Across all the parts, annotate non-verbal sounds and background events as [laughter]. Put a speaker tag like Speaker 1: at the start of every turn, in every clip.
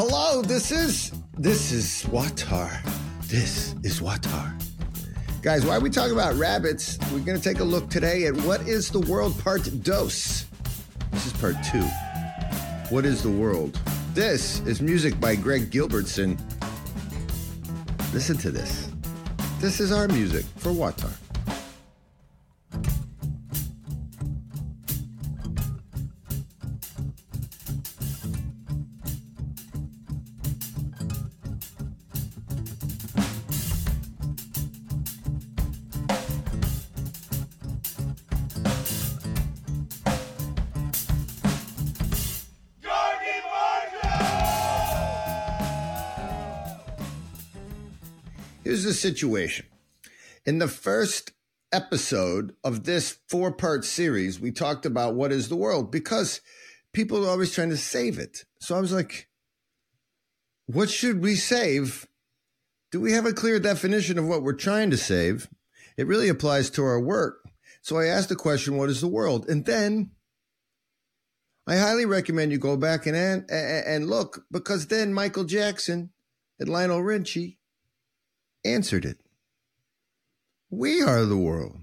Speaker 1: Hello, this is this is WAWTAR. This is WAWTAR. Guys, why are we talking about rabbits? We're going to take a look today at what is the world part dos. This is part two. What is the world? This is music by Greg Gilbertson. Listen to this. This is our music for WAWTAR. Here's the situation. In the first episode of this four part series, we talked about what is the world because people are always trying to save it. So I was like, what should we save? Do we have a clear definition of what we're trying to save? It really applies to our work. So I asked the question, what is the world? And then I highly recommend you go back and, and, and look because then Michael Jackson and Lionel Richie answered it. We are the world.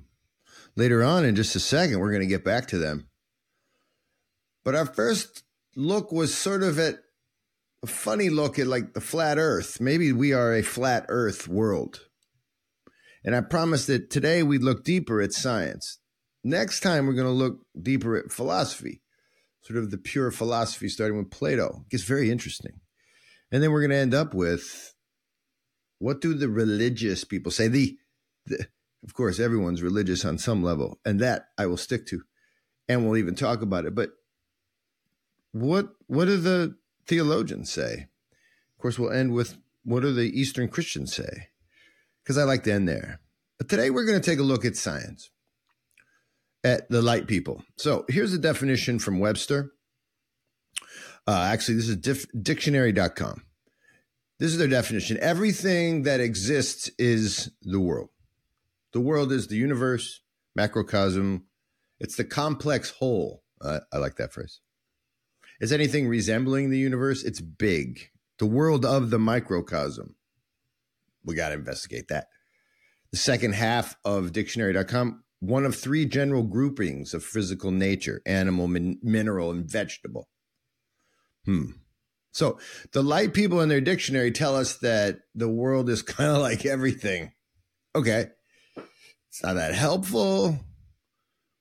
Speaker 1: Later on, in just a second, we're going to get back to them. But our first look was sort of at a funny look at like the flat earth. Maybe we are a flat earth world. And I promised that today we'd look deeper at science. Next time, we're going to look deeper at philosophy, sort of the pure philosophy starting with Plato. It gets very interesting. And then we're going to end up with what do the religious people say? The, the, of course, everyone's religious on some level, and that I will stick to, and we'll even talk about it. But what what do the theologians say? Of course, we'll end with what do the Eastern Christians say? Because I like to end there. But today we're going to take a look at science, at the light people. So here's a definition from Webster. Uh, actually, this is dictionary.com. This is their definition. Everything that exists is the world. The world is the universe, macrocosm. It's the complex whole. Uh, I like that phrase. Is anything resembling the universe? It's big. The world of the microcosm. We got to investigate that. The second half of dictionary.com, one of three general groupings of physical nature animal, min- mineral, and vegetable. Hmm. So the light people in their dictionary tell us that the world is [laughs] kind of like everything. Okay. It's not that helpful.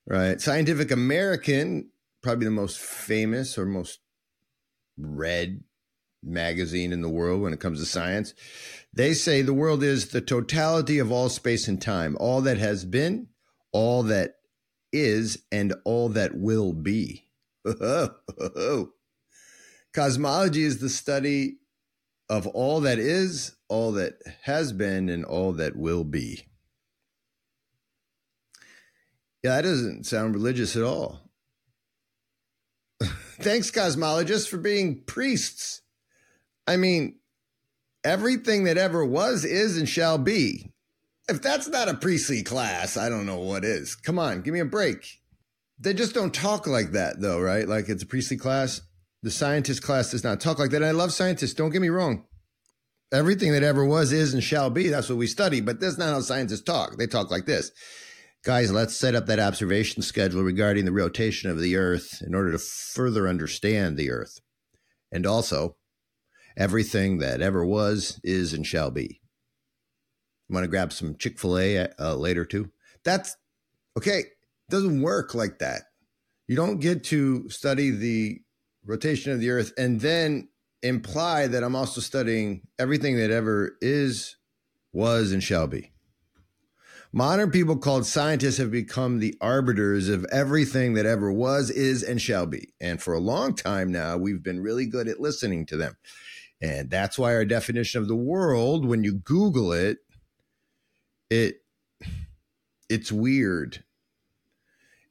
Speaker 1: Right. Scientific American, probably the most famous or most read magazine in the world when it comes to science. They say the world is the totality of all space and time, all that has been, all that is, and all that will be. [laughs] Oh, oh, oh. Cosmology is the study of all that is, all that has been, and all that will be. Yeah, that doesn't sound religious at all. [laughs] Thanks, cosmologists, for being priests. I mean, everything that ever was, is, and shall be. If that's not a priestly class, I don't know what is. Come on, give me a break. They just don't talk like that, though, right? Like it's a priestly class. The scientist class does not talk like that. And I love scientists. Don't get me wrong. Everything that ever was, is, and shall be. That's what we study. But that's not how scientists talk. They talk like this. Guys, let's set up that observation schedule regarding the rotation of the Earth in order to further understand the Earth. And also, everything that ever was, is, and shall be. Want to grab some Chick fil A uh, later, too? That's okay. It doesn't work like that. You don't get to study the rotation of the earth and then imply that I'm also studying everything that ever is, was, and shall be. Modern people called scientists have become the arbiters of everything that ever was, is, and shall be. And for a long time now, we've been really good at listening to them. And that's why our definition of the world, when you Google it, it it's weird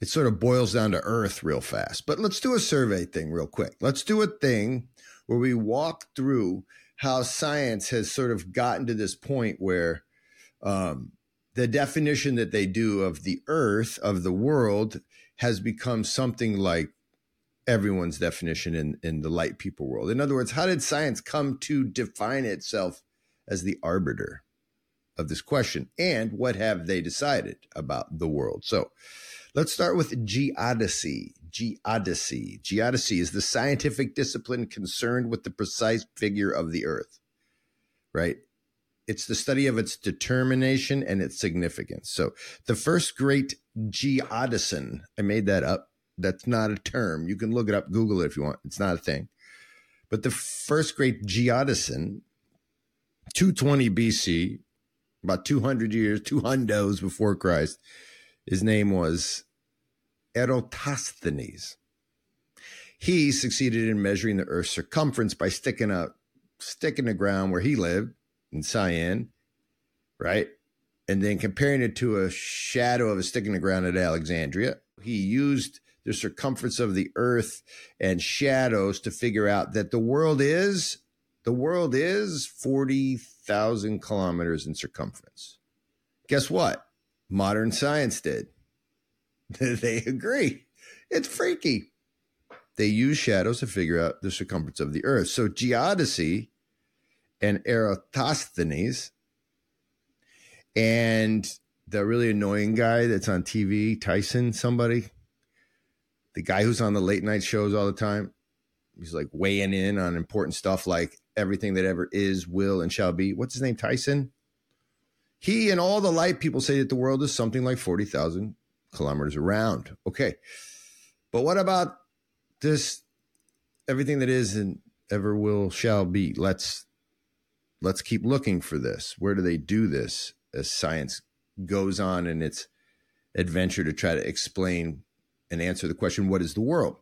Speaker 1: it sort of boils down to earth real fast. But let's do a survey thing real quick. Let's do a thing where we walk through how science has sort of gotten to this point where um, the definition that they do of the earth, of the world, has become something like everyone's definition in, in the light people world. In other words, how did science come to define itself as the arbiter of this question? And what have they decided about the world? So let's start with geodesy. Geodesy. Geodesy is the scientific discipline concerned with the precise figure of the earth, right? It's the study of its determination and its significance. So the first great geodeson, I made that up that's not a term. You can look it up, Google it if you want. It's not a thing. But the first great geodeson, 220 BC, about 200 years, two hundos before Christ, his name was Eratosthenes. He succeeded in measuring the Earth's circumference by sticking a stick in the ground where he lived in Syene, right? And then comparing it to a shadow of a stick in the ground at Alexandria. He used the circumference of the earth and shadows to figure out that the world is the world is 40,000 kilometers in circumference. Guess what? Modern science did. [laughs] they agree. It's freaky. They use shadows to figure out the circumference of the earth. So geodesy and Eratosthenes and the really annoying guy that's on TV, Tyson, somebody, the guy who's on the late night shows all the time. He's like weighing in on important stuff like everything that ever is, will, and shall be. What's his name? Tyson. He and all the light people say that the world is something like 40,000 kilometers around. Okay. But what about this everything that is and ever will shall be? Let's let's keep looking for this. Where do they do this as science goes on in its adventure to try to explain and answer the question, What is the world?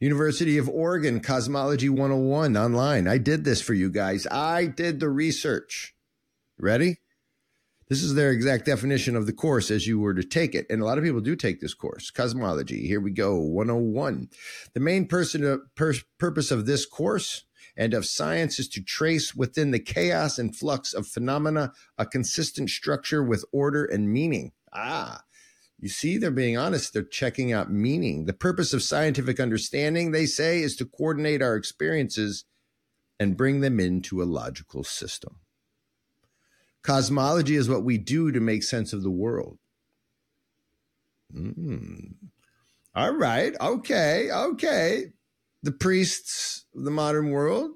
Speaker 1: University of Oregon Cosmology 101 online. I did this for you guys. I did the research. Ready? This is their exact definition of the course as you were to take it. And a lot of people do take this course, Cosmology. Here we go, 101. The main person, uh, pur- purpose of this course and of science is to trace within the chaos and flux of phenomena a consistent structure with order and meaning. Ah, you see, they're being honest. They're checking out meaning. The purpose of scientific understanding, they say, is to coordinate our experiences and bring them into a logical system. Cosmology is what we do to make sense of the world. Mm. All right. Okay. Okay. The priests of the modern world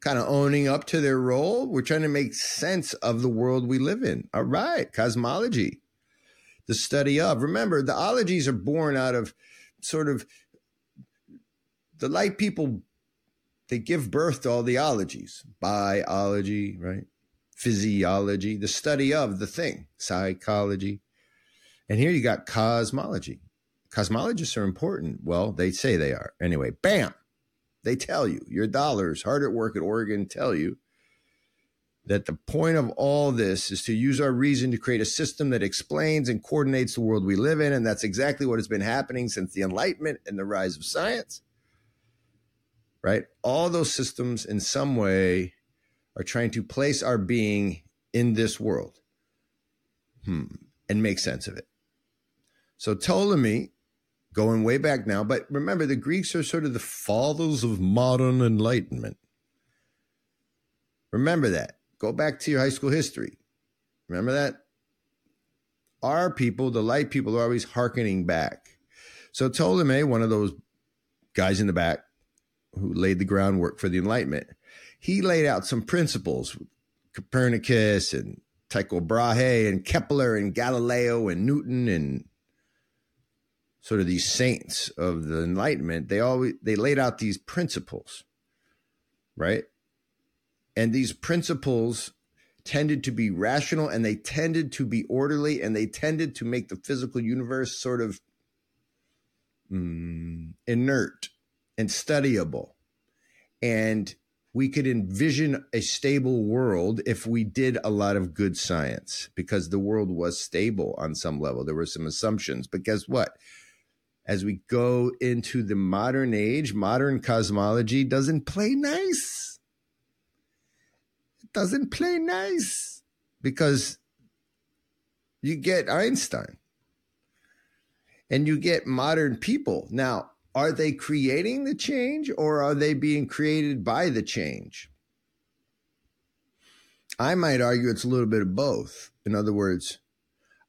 Speaker 1: kind of owning up to their role. We're trying to make sense of the world we live in. All right. Cosmology the study of. Remember, the ologies are born out of sort of the light people, they give birth to all the ologies biology, right? Physiology, the study of the thing, psychology. And here you got cosmology. Cosmologists are important. Well, they say they are. Anyway, bam, they tell you. Your dollars, hard at work at Oregon, tell you that the point of all this is to use our reason to create a system that explains and coordinates the world we live in. And that's exactly what has been happening since the Enlightenment and the rise of science. Right? All those systems, in some way, are trying to place our being in this world hmm, and make sense of it. So Ptolemy, going way back now, but remember, the Greeks are sort of the fathers of modern enlightenment. Remember that. Go back to your high school history. Remember that? Our people, the light people, are always hearkening back. So Ptolemy, one of those guys in the back who laid the groundwork for the Enlightenment, he laid out some principles Copernicus and Tycho Brahe and Kepler and Galileo and Newton and sort of these saints of the Enlightenment. They always they laid out these principles, right? And these principles tended to be rational and they tended to be orderly and they tended to make the physical universe sort of mm, inert and studyable. And we could envision a stable world if we did a lot of good science because the world was stable on some level. There were some assumptions. But guess what? As we go into the modern age, modern cosmology doesn't play nice It doesn't play nice because you get Einstein and you get modern people. Now, are they creating the change or are they being created by the change? I might argue it's a little bit of both. In other words,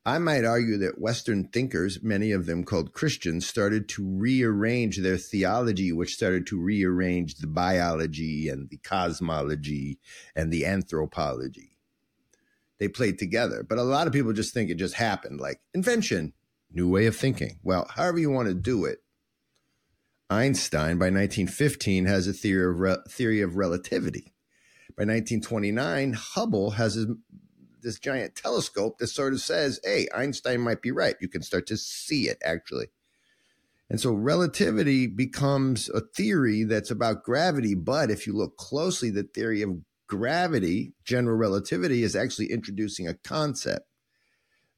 Speaker 1: I might argue that Western thinkers, many of them called Christians, started to rearrange their theology, which started to rearrange the biology and the cosmology and the anthropology. They played together. But a lot of people just think it just happened like invention, new way of thinking. Well, however you want to do it. Einstein by 1915 has a theory of, re- theory of relativity. By 1929, Hubble has a this giant telescope that sort of says, hey, Einstein might be right. You can start to see it actually. And so relativity becomes a theory that's about gravity. But if you look closely, the theory of gravity, general relativity, is actually introducing a concept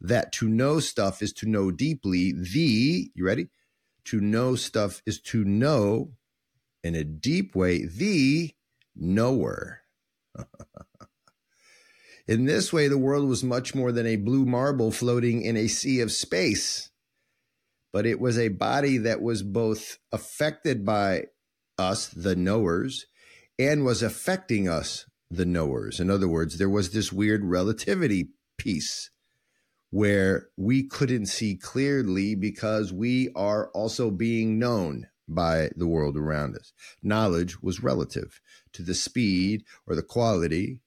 Speaker 1: that to know stuff is to know deeply. The, you ready? To know stuff is to know in a deep way, the knower. [laughs] In this way, the world was much more than a blue marble floating in a sea of space, but it was a body that was both affected by us, the knowers, and was affecting us, the knowers. In other words, there was this weird relativity piece where we couldn't see clearly because we are also being known by the world around us. Knowledge was relative to the speed or the quality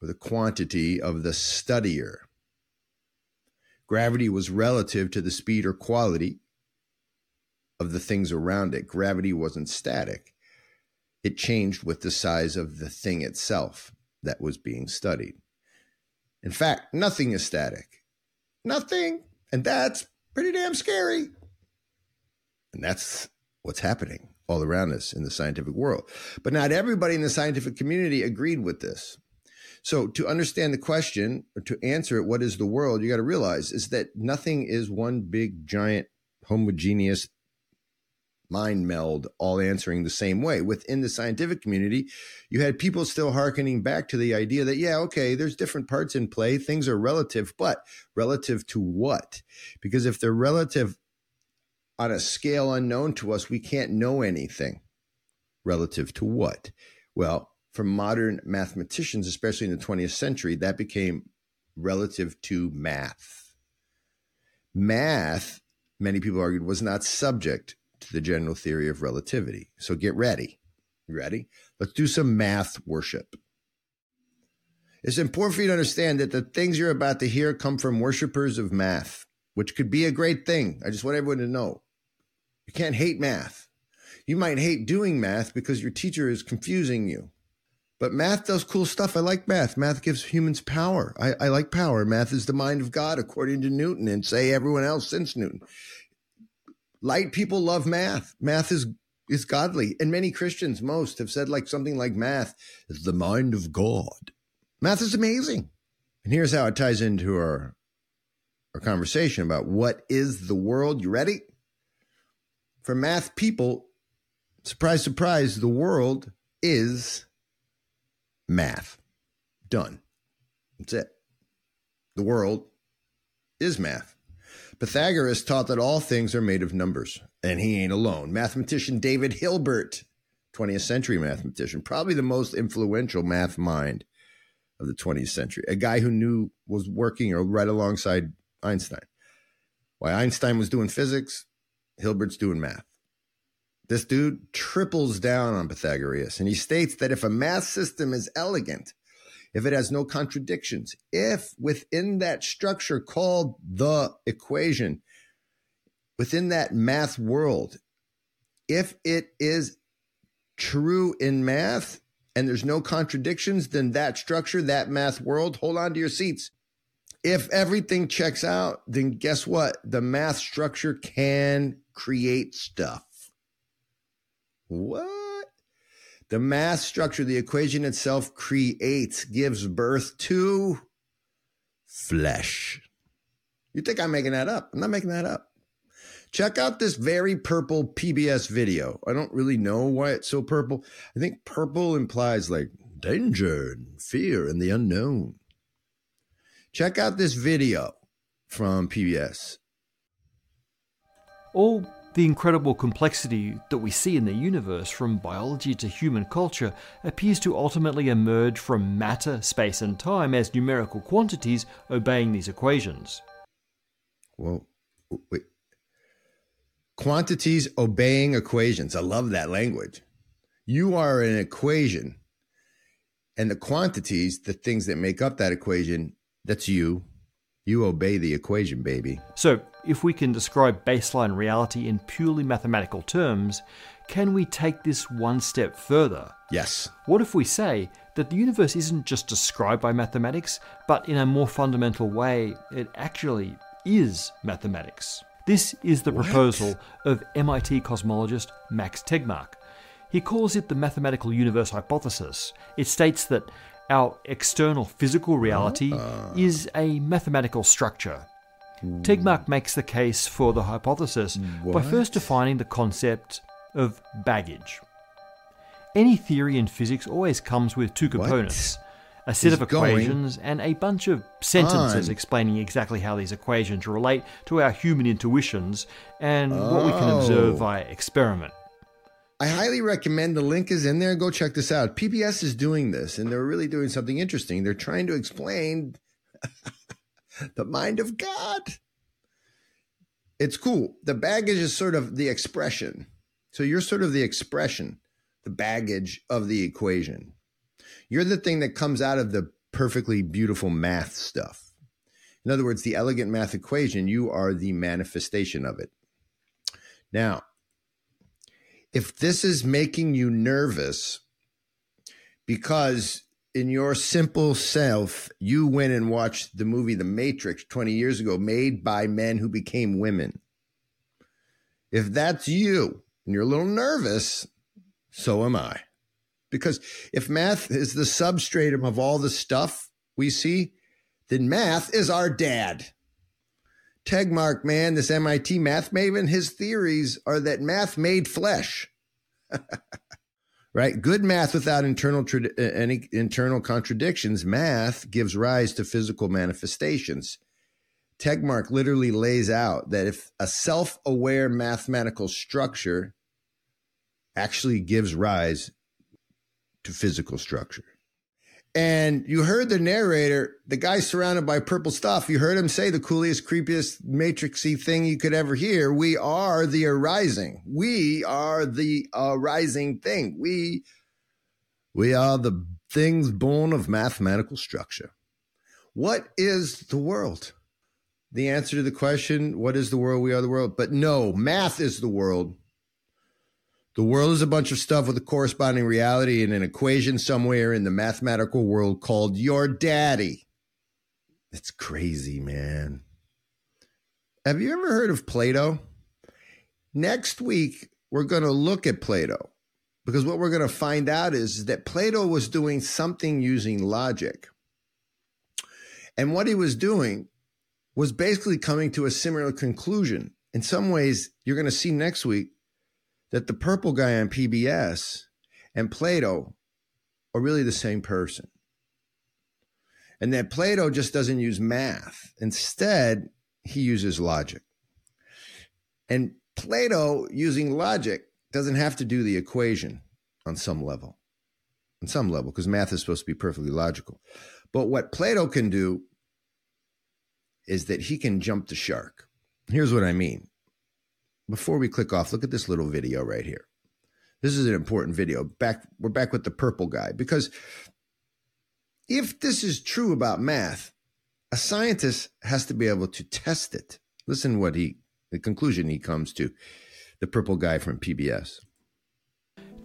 Speaker 1: or the quantity of the studier. Gravity was relative to the speed or quality of the things around it. Gravity wasn't static, it changed with the size of the thing itself that was being studied. In fact, nothing is static. Nothing. And that's pretty damn scary. And that's what's happening all around us in the scientific world. But not everybody in the scientific community agreed with this. So to understand the question or to answer it, what is the world? You got to realize is that nothing is one big giant homogeneous mind meld all answering the same way. Within the scientific community, you had people still hearkening back to the idea that, yeah, okay, there's different parts in play. Things are relative, but relative to what? Because if they're relative on a scale unknown to us, we can't know anything. Relative to what? Well, for modern mathematicians, especially in the 20th century, that became relative to math. Math, many people argued, was not subject to the general theory of relativity. So get ready. You ready? Let's do some math worship. It's important for you to understand that the things you're about to hear come from worshipers of math, which could be a great thing. I just want everyone to know. You can't hate math. You might hate doing math because your teacher is confusing you. But math does cool stuff. I like math. Math gives humans power. I, I, like power. Math is the mind of God, according to Newton, and say everyone else since Newton. Light people love math. Math is is godly, and many Christians, most, have said like something like math is the mind of God. Math is amazing, and here's how it ties into our our conversation about what is the world. You ready? For math people, surprise, surprise, the world is math. Done. That's it. The world is math. Pythagoras taught that all things are made of numbers, and he ain't alone. Mathematician David Hilbert, 20th century mathematician, probably the most influential math mind of the 20th century, a guy who knew was working or right alongside Einstein. While Einstein was doing physics, Hilbert's doing math. This dude triples down on Pythagoras and he states that if a math system is elegant, if it has no contradictions, if within that structure called the equation, within that math world, if it is true in math and there's no contradictions, then that structure, that math world, hold on to your seats. If everything checks out, then guess what? The math structure can create stuff. What? The mass structure, the equation itself creates, gives birth to flesh. You think I'm making that up? I'm not making that up. Check out this very purple PBS video. I don't really know why it's so purple. I think purple implies like danger and fear and the unknown. Check out this video from PBS.
Speaker 2: All oh, The incredible complexity that we see in the universe, from biology to human culture, appears to ultimately emerge from matter, space, and time as numerical quantities obeying these equations.
Speaker 1: Well, wait. Quantities obeying equations. I love that language. You are an equation, and the quantities, the things that make up that equation, that's you. You obey the equation, baby.
Speaker 2: So, if we can describe baseline reality in purely mathematical terms, can we take this one step further?
Speaker 1: Yes.
Speaker 2: What if we say that the universe isn't just described by mathematics, but in a more fundamental way, it actually is mathematics? This is the
Speaker 1: What?
Speaker 2: proposal of MIT cosmologist Max Tegmark. He calls it the mathematical universe hypothesis. It states that our external physical reality is a mathematical structure. Tegmark makes the case for the hypothesis by first defining the concept of baggage. Any theory in physics always comes with two components a set
Speaker 1: is
Speaker 2: of equations and a bunch of sentences
Speaker 1: on?
Speaker 2: explaining exactly how these equations relate to our human intuitions and what we can observe
Speaker 1: Oh.
Speaker 2: via experiment.
Speaker 1: I highly recommend the link is in there. Go check this out. PBS is doing this, and they're really doing something interesting. They're trying to explain [laughs] the mind of God. It's cool. The baggage is sort of the expression. So you're sort of the expression, the baggage of the equation. You're the thing that comes out of the perfectly beautiful math stuff. In other words, the elegant math equation, you are the manifestation of it. Now, if this is making you nervous because in your simple self you went and watched the movie The Matrix 20 years ago made by men who became women. If that's you and you're a little nervous, so am I. Because if math is the substratum of all the stuff we see, then math is our dad. Tegmark, man, this MIT math maven, his theories are that math made flesh. [laughs] right? Good math without internal trad- uh, any internal contradictions. Math gives rise to physical manifestations. Tegmark literally lays out that if a self-aware mathematical structure actually gives rise to physical structure. And you heard the narrator, the guy surrounded by purple stuff. You heard him say the coolest, creepiest, matrixy thing you could ever hear. We are the arising. We are the arising thing. We, we are the things born of mathematical structure. What is the world? The answer to the question, what is the world? We are the world. But no, math is the world. The world is a bunch of stuff with a corresponding reality and an equation somewhere in the mathematical world called your daddy. It's crazy, man. Have you ever heard of Plato? Next week, we're going to look at Plato because what we're going to find out is that Plato was doing something using logic. And what he was doing was basically coming to a similar conclusion. In some ways, you're going to see next week that the purple guy on PBS and Plato are really the same person. And that Plato just doesn't use math. Instead, he uses logic. And Plato, using logic, doesn't have to do the equation on some level. On some level, because math is supposed to be perfectly logical. But what Plato can do is that he can jump the shark. Here's what I mean before we click off, look at this little video right here. This is an important video. Back we're back with the purple guy because if this is true about math, a scientist has to be able to test it. Listen what he the conclusion he comes to. The purple guy from PBS.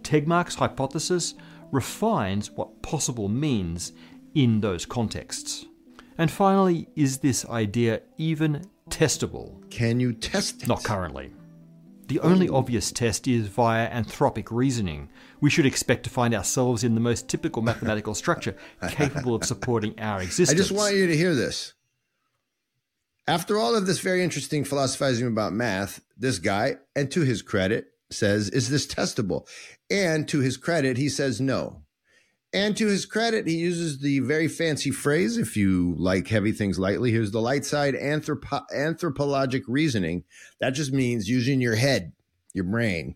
Speaker 2: Tegmark's hypothesis refines what possible means in those contexts. And finally, is this idea even testable?
Speaker 1: Can you test it?
Speaker 2: Not currently. The only obvious test is via anthropic reasoning. We should expect to find ourselves in the most typical mathematical structure [laughs] capable of supporting our existence.
Speaker 1: I just want you to hear this. After all of this very interesting philosophizing about math, this guy, and to his credit, says, Is this testable? And to his credit, he says no. And to his credit, he uses the very fancy phrase if you like heavy things lightly, here's the light side anthropo- anthropologic reasoning. That just means using your head, your brain.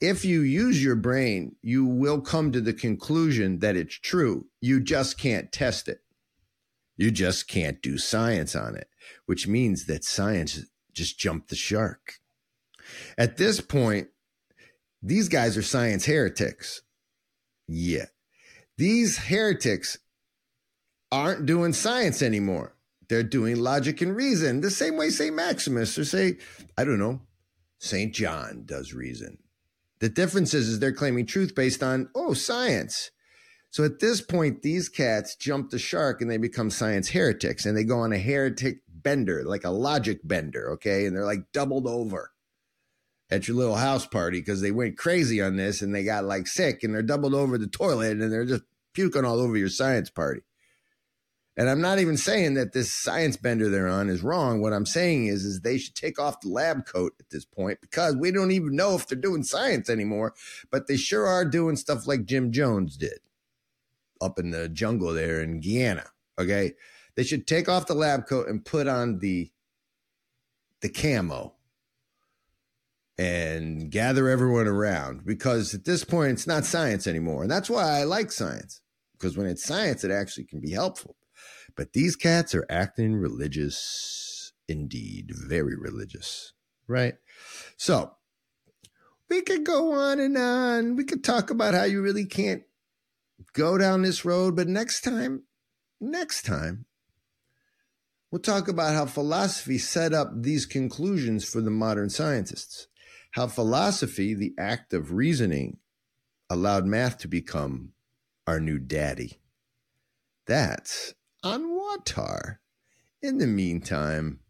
Speaker 1: If you use your brain, you will come to the conclusion that it's true. You just can't test it. You just can't do science on it, which means that science just jumped the shark. At this point, these guys are science heretics. Yeah. These heretics aren't doing science anymore. They're doing logic and reason the same way St. Maximus or say, I don't know, St. John does reason. The difference is, is they're claiming truth based on, oh, science. So at this point, these cats jump the shark and they become science heretics and they go on a heretic bender, like a logic bender, okay? And they're like doubled over at your little house party because they went crazy on this and they got like sick and they're doubled over the toilet and they're just puking all over your science party. And I'm not even saying that this science bender they're on is wrong. What I'm saying is, is they should take off the lab coat at this point because we don't even know if they're doing science anymore. But they sure are doing stuff like Jim Jones did up in the jungle there in Guyana. Okay, they should take off the lab coat and put on the the camo and gather everyone around because at this point it's not science anymore. And that's why I like science because when it's science, it actually can be helpful. But these cats are acting religious indeed, very religious, right? So we could go on and on. We could talk about how you really can't go down this road, but next time, next time, we'll talk about how philosophy set up these conclusions for the modern scientists how philosophy, the act of reasoning, allowed math to become our new daddy. That's on WAWTAR. In the meantime,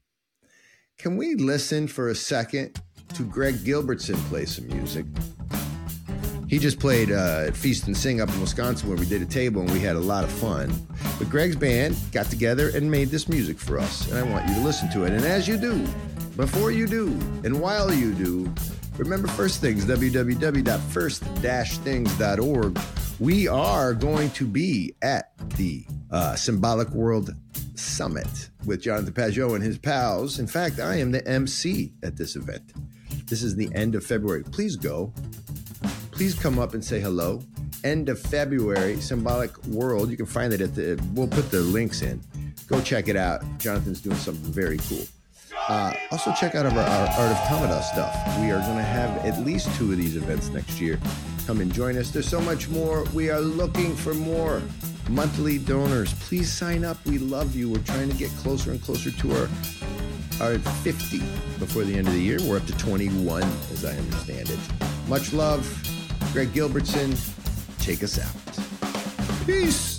Speaker 1: can we listen for a second to Greg Gilbertson play some music? He just played uh, at Feast and Sing up in Wisconsin where we did a table and we had a lot of fun. But Greg's band got together and made this music for us, and I want you to listen to it. And as you do, before you do, and while you do, remember First Things, www.first-things.org. We are going to be at the uh, Symbolic World Summit with Jonathan Pageau and his pals. In fact, I am the MC at this event. This is the end of February. Please go. Please come up and say hello. End of February, Symbolic World. You can find it at the, we'll put the links in. Go check it out. Jonathan's doing something very cool. Uh, also, check out our, our Art of Tamada stuff. We are going to have at least two of these events next year. Come and join us. There's so much more. We are looking for more monthly donors. Please sign up. We love you. We're trying to get closer and closer to our our 50 before the end of the year. We're up to 21, as I understand it. Much love. Greg Gilbertson, take us out. Peace.